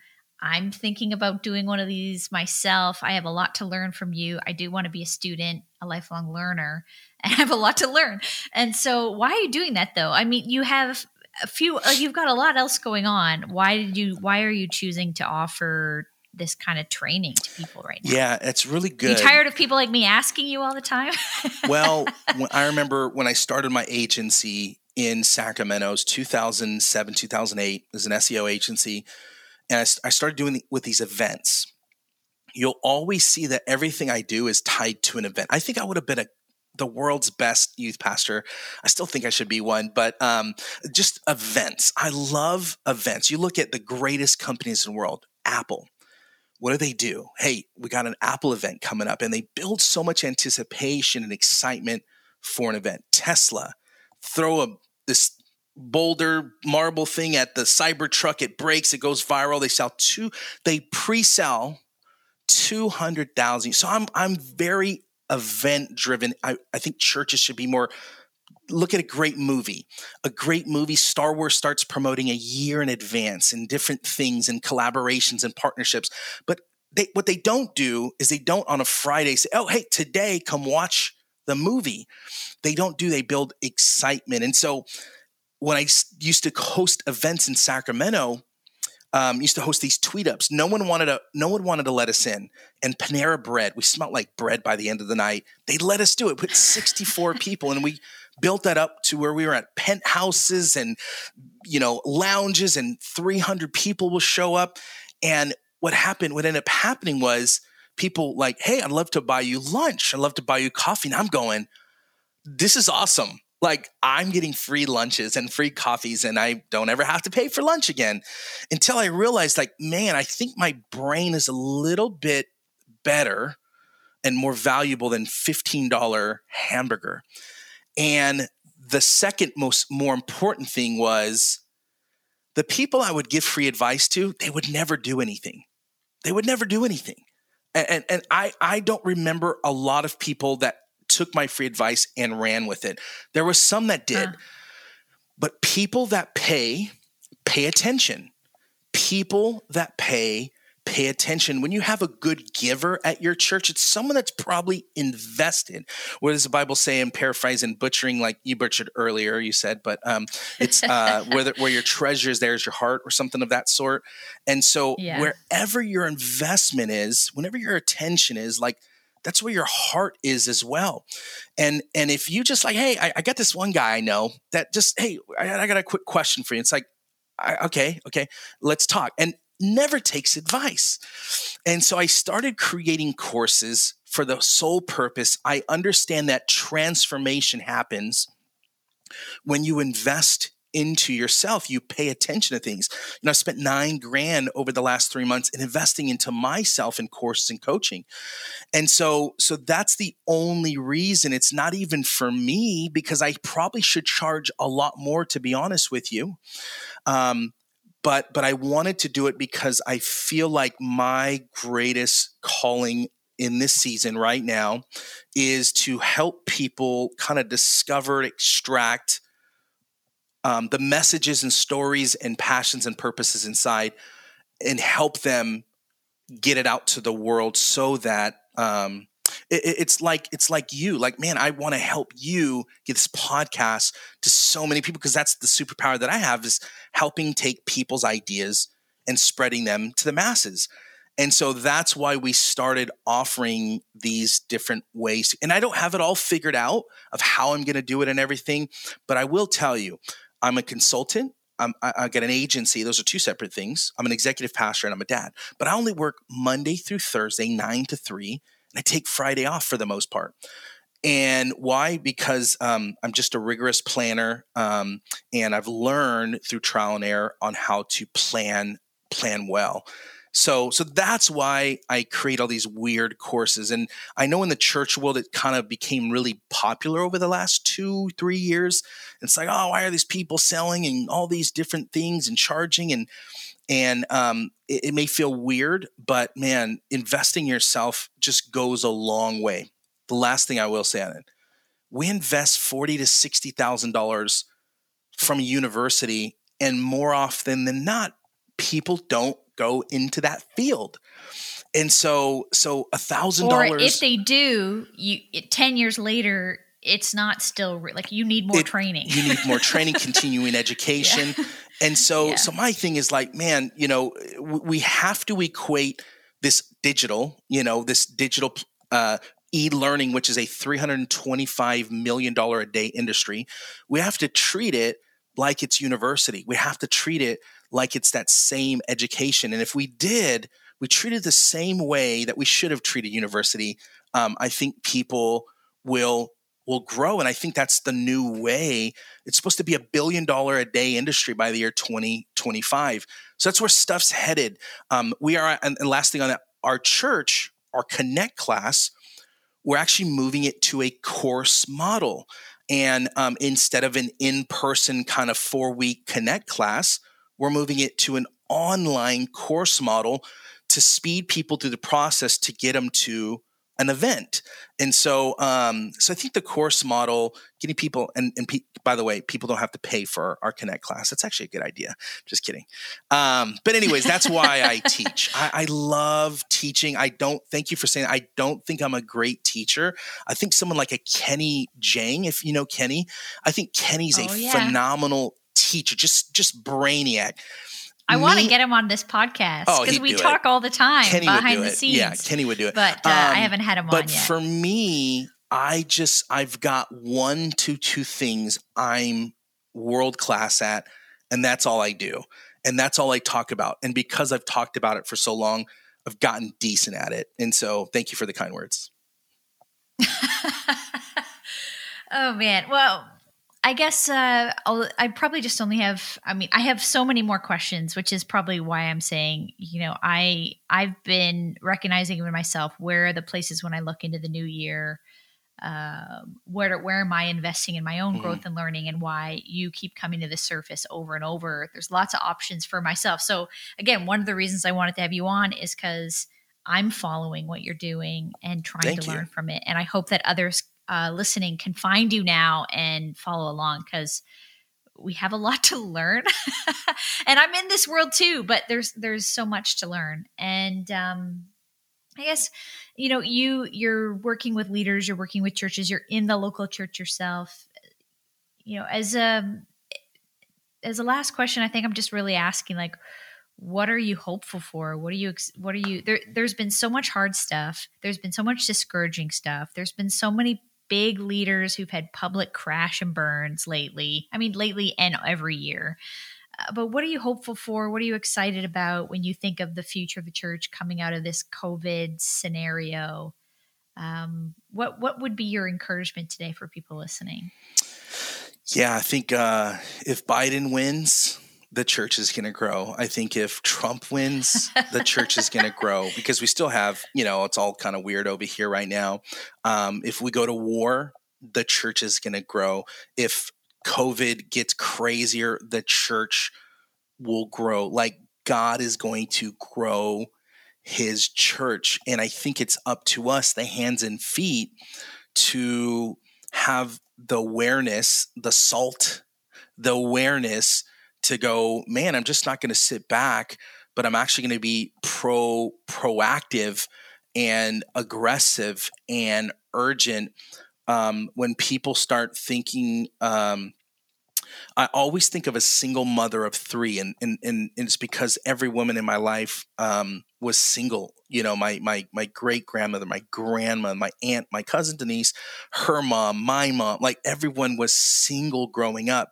I'm thinking about doing one of these myself. I have a lot to learn from you. I do want to be a student a lifelong learner and i have a lot to learn. And so why are you doing that though? I mean you have a few you've got a lot else going on. Why did you why are you choosing to offer this kind of training to people right now? Yeah, it's really good. Are You tired of people like me asking you all the time? well, I remember when I started my agency in Sacramento's 2007, 2008 as an SEO agency, and I, I started doing the, with these events. You'll always see that everything I do is tied to an event. I think I would have been a the world's best youth pastor. I still think I should be one, but um, just events. I love events. You look at the greatest companies in the world, Apple, what do they do? Hey, we got an Apple event coming up, and they build so much anticipation and excitement for an event. Tesla, throw a this boulder marble thing at the Cybertruck, it breaks, it goes viral. They sell two, they pre-sell 200,000. So I'm I'm very event driven. I, I think churches should be more look at a great movie. A great movie, Star Wars starts promoting a year in advance and different things and collaborations and partnerships. But they, what they don't do is they don't on a Friday say, oh, hey, today come watch the movie. They don't do, they build excitement. And so when I used to host events in Sacramento, um, used to host these tweet ups. No one wanted to. No one wanted to let us in. And Panera Bread, we smelled like bread by the end of the night. They let us do it. Put sixty four people, and we built that up to where we were at penthouses and you know lounges and 300 people will show up. And what happened what ended up happening was people like hey i'd love to buy you lunch. I'd love to buy you coffee. And i'm going this is awesome. Like i'm getting free lunches and free coffees and i don't ever have to pay for lunch again. Until i realized like man i think my brain is a little bit better and more valuable than $15 hamburger and the second most more important thing was the people I would give free advice to, they would never do anything. They would never do anything. And, and, and I, I don't remember a lot of people that took my free advice and ran with it. There was some that did. Uh. But people that pay, pay attention. People that pay, pay attention. When you have a good giver at your church, it's someone that's probably invested. What does the Bible say? I'm paraphrasing, butchering like you butchered earlier, you said, but um, it's uh, where, the, where your treasure is, there's your heart, or something of that sort. And so, yeah. wherever your investment is, whenever your attention is, like that's where your heart is as well. And and if you just like, hey, I, I got this one guy I know that just, hey, I, I got a quick question for you. It's like, I, okay, okay, let's talk. And never takes advice. And so I started creating courses for the sole purpose. I understand that transformation happens when you invest into yourself you pay attention to things you know i spent nine grand over the last three months in investing into myself in courses and coaching and so so that's the only reason it's not even for me because i probably should charge a lot more to be honest with you um, but but I wanted to do it because I feel like my greatest calling in this season right now is to help people kind of discover, extract um, the messages and stories and passions and purposes inside, and help them get it out to the world so that um, it, it's like it's like you like man i want to help you get this podcast to so many people because that's the superpower that i have is helping take people's ideas and spreading them to the masses and so that's why we started offering these different ways and i don't have it all figured out of how i'm going to do it and everything but i will tell you i'm a consultant I'm, I, get an agency. Those are two separate things. I'm an executive pastor and I'm a dad, but I only work Monday through Thursday, nine to three. I take Friday off for the most part. And why? Because um, I'm just a rigorous planner, um, and I've learned through trial and error on how to plan plan well. So, so that's why I create all these weird courses. And I know in the church world, it kind of became really popular over the last two, three years. It's like, oh, why are these people selling and all these different things and charging? And and um, it, it, may feel weird, but man, investing yourself just goes a long way. The last thing I will say on it, we invest forty to sixty thousand dollars from a university, and more often than not, people don't go into that field. And so, so a thousand dollars. If they do, you ten years later, it's not still re- like you need more it, training. you need more training, continuing education. Yeah. And so, yeah. so my thing is like, man, you know, we have to equate this digital, you know, this digital uh, e-learning, which is a three hundred twenty-five million dollar a day industry. We have to treat it like it's university. We have to treat it like it's that same education. And if we did, we treated the same way that we should have treated university. Um, I think people will will grow. And I think that's the new way. It's supposed to be a billion dollar a day industry by the year 2025. So that's where stuff's headed. Um, we are, and, and last thing on that, our church, our Connect class, we're actually moving it to a course model. And um, instead of an in person kind of four week Connect class, we're moving it to an online course model to speed people through the process to get them to an event. And so, um, so I think the course model, getting people, and, and pe- by the way, people don't have to pay for our Connect class. That's actually a good idea. Just kidding. Um, but anyways, that's why I teach. I, I, love teaching. I don't, thank you for saying, I don't think I'm a great teacher. I think someone like a Kenny Jahng, if you know Kenny, I think Kenny's oh, a yeah. phenomenal teacher, just, just brainiac. I want to get him on this podcast because oh, we talk it. all the time Kenny behind the it. scenes. Yeah, Kenny would do it. But uh, um, I haven't had him but on yet. But for me, I just I've got one to two things I'm world class at, and that's all I do, and that's all I talk about. And because I've talked about it for so long, I've gotten decent at it. And so, thank you for the kind words. oh man, well I guess uh, i probably just only have. I mean, I have so many more questions, which is probably why I'm saying, you know, I I've been recognizing in myself where are the places when I look into the new year uh, where where am I investing in my own mm-hmm. growth and learning, and why you keep coming to the surface over and over. There's lots of options for myself. So again, one of the reasons I wanted to have you on is because I'm following what you're doing and trying Thank to you. learn from it, and I hope that others uh, listening can find you now and follow along because we have a lot to learn. And i'm in this world too but there's there's so much to learn. And um i guess you know you you're working with leaders you're working with churches you're in the local church yourself. You know as a as a last question i think i'm just really asking like what are you hopeful for? What are you what are you there there's been so much hard stuff there's been so much discouraging stuff there's been so many big leaders who've had public crash and burns lately. I mean, lately and every year. Uh, but what are you hopeful for? What are you excited about when you think of the future of the church coming out of this COVID scenario? Um, what what would be your encouragement today for people listening? Yeah, I think uh, if Biden wins, the church is going to grow. I think if Trump wins, the church is going to grow because we still have, you know, it's all kind of weird over here right now. Um, if we go to war, the church is going to grow. If COVID gets crazier, the church will grow. Like God is going to grow his church. And I think it's up to us, the hands and feet, to have the awareness, the salt, the awareness to go, man, I'm just not going to sit back, but I'm actually going to be pro proactive and aggressive and urgent. Um, when people start thinking, um, I always think of a single mother of three, and and, and it's because every woman in my life um, was single. You know, my my my great grandmother, my grandma, my aunt, my cousin Denise, her mom, my mom, like everyone was single growing up.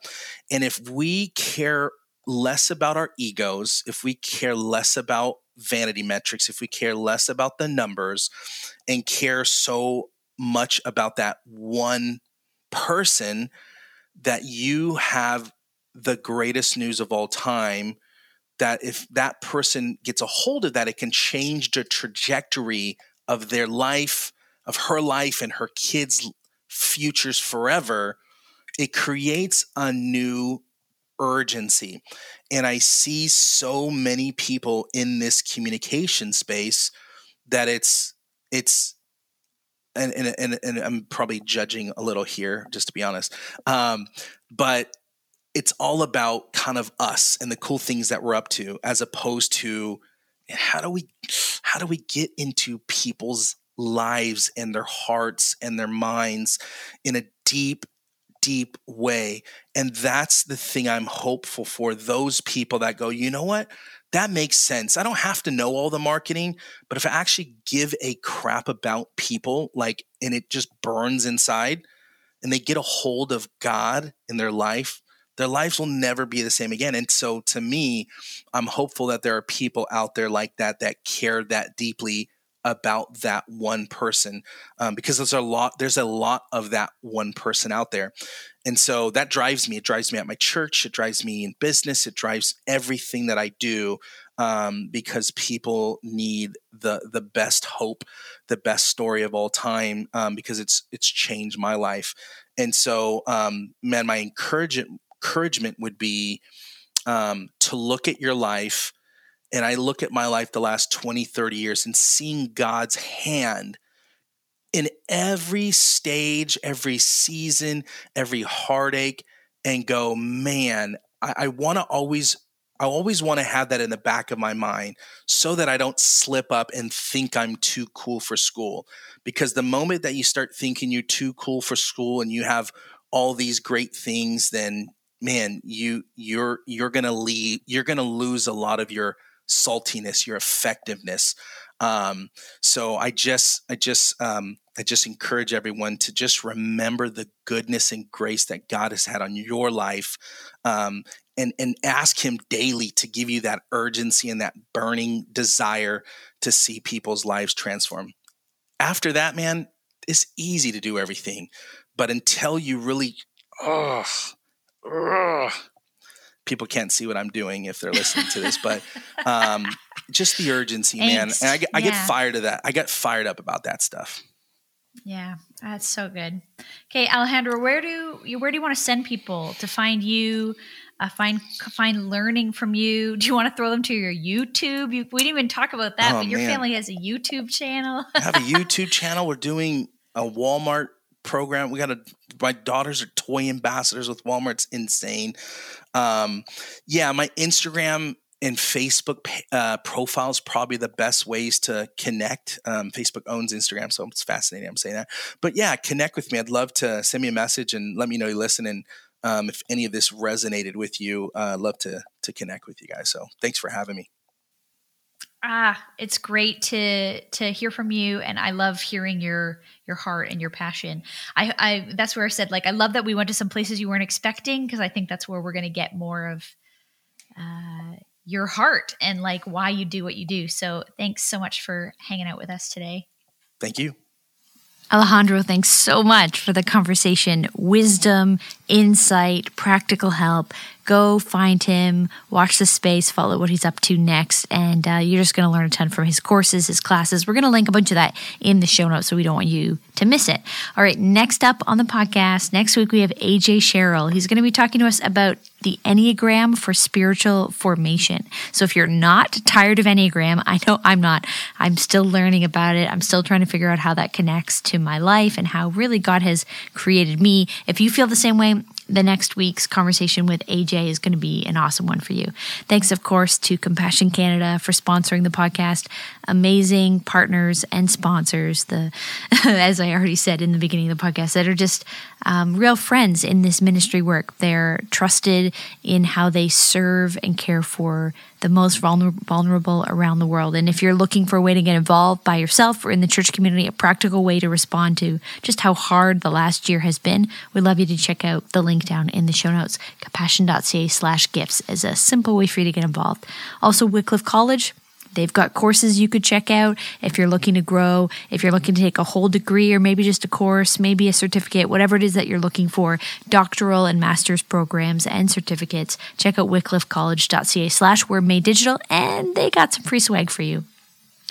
And if we care less about our egos, if we care less about vanity metrics, if we care less about the numbers and care so much about that one person that you have the greatest news of all time that if that person gets a hold of that it can change the trajectory of their life of her life and her kids futures forever it creates a new urgency. And i see so many people in this communication space that it's it's and, and, and, and I'm probably judging a little here, just to be honest. Um, but it's all about kind of us and the cool things that we're up to, as opposed to how do we how do we get into people's lives and their hearts and their minds in a deep deep way and that's the thing i'm hopeful for those people that go you know what that makes sense. I don't have to know all the marketing, but if I actually give a crap about people, like, and it just burns inside and they get a hold of God in their life, their lives will never be the same again. And so to me, I'm hopeful that there are people out there like that that care that deeply about that one person um, because there's a lot there's a lot of that one person out there. And so that drives me. It drives me at my church. It drives me in business. It drives everything that i do um, because people need the the best hope the best story of all time um, because it's it's changed my life. And so um, man my encouragement encouragement would be um, to look at your life and I look at my life the last 20, 30 years and seeing God's hand in every stage, every season, every heartache, and go, man, I, I want to always. I always want to have that in the back of my mind so that I don't slip up and think I'm too cool for school. Because the moment that you start thinking you're too cool for school and you have all these great things, then man, you you're you're gonna leave you're gonna lose a lot of your saltiness, your effectiveness. Um, so I just, I just, um, I just encourage everyone to just remember the goodness and grace that God has had on your life, um, and and ask Him daily to give you that urgency and that burning desire to see people's lives transform. After that, man, it's easy to do everything, but until you really, oh, oh people can't see what I'm doing if they're listening to this, but um, just the urgency, man. And I, I yeah. get fired of that. I get fired up about that stuff. Yeah, that's so good. Okay, Alejandro, where do you where do you want to send people to find you? Uh, find find learning from you. Do you want to throw them to your YouTube? You, we didn't even talk about that, oh, but your man. family has a YouTube channel. I have a YouTube channel. We're doing a Walmart program. We got a my daughters are toy ambassadors with Walmart. It's insane. Um, yeah, my Instagram and Facebook uh, profiles probably the best ways to connect. Um, Facebook owns Instagram, so it's fascinating. I'm saying that, but yeah, connect with me. I'd love to send me a message and let me know you listen. And um, if any of this resonated with you, uh, love to to connect with you guys. So thanks for having me. Ah, it's great to to hear from you, and I love hearing your your heart and your passion. I, I that's where I said like I love that we went to some places you weren't expecting because I think that's where we're going to get more of. Uh, your heart and like why you do what you do. So thanks so much for hanging out with us today. Thank you. Alejandro, thanks so much for the conversation, wisdom, insight, practical help go find him, watch the space, follow what he's up to next, and uh, you're just going to learn a ton from his courses, his classes. We're going to link a bunch of that in the show notes, so we don't want you to miss it. All right, next up on the podcast, next week we have AJ Sherrill. He's going to be talking to us about the Enneagram for spiritual formation. So if you're not tired of Enneagram, I know I'm not. I'm still learning about it. I'm still trying to figure out how that connects to my life and how really God has created me. If you feel the same way, um, the next week's conversation with AJ is going to be an awesome one for you. Thanks, of course, to Compassion Canada for sponsoring the podcast. Amazing partners and sponsors, the as I already said in the beginning of the podcast, that are just um, real friends in this ministry work. They're trusted in how they serve and care for the most vulnerable around the world. And if you're looking for a way to get involved by yourself or in the church community, a practical way to respond to just how hard the last year has been, we'd love you to check out the link down in the show notes. Compassion.ca slash gifts is a simple way for you to get involved. Also, Wycliffe College They've got courses you could check out if you're looking to grow, if you're looking to take a whole degree or maybe just a course, maybe a certificate, whatever it is that you're looking for, doctoral and master's programs and certificates. Check out wycliffecollege.ca slash word made digital and they got some free swag for you.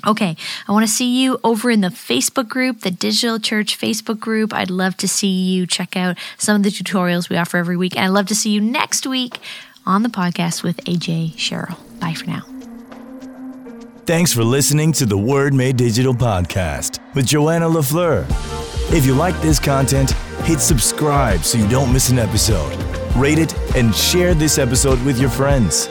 Okay, I want to see you over in the Facebook group, the Digital Church Facebook group. I'd love to see you check out some of the tutorials we offer every week. And I'd love to see you next week on the podcast with AJ Sherrill. Bye for now. Thanks for listening to the Word Made Digital podcast with Joanna LaFleur. If you like this content, hit subscribe so you don't miss an episode. Rate it and share this episode with your friends.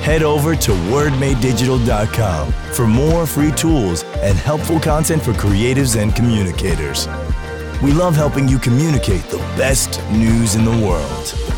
Head over to wordmadedigital.com for more free tools and helpful content for creatives and communicators. We love helping you communicate the best news in the world.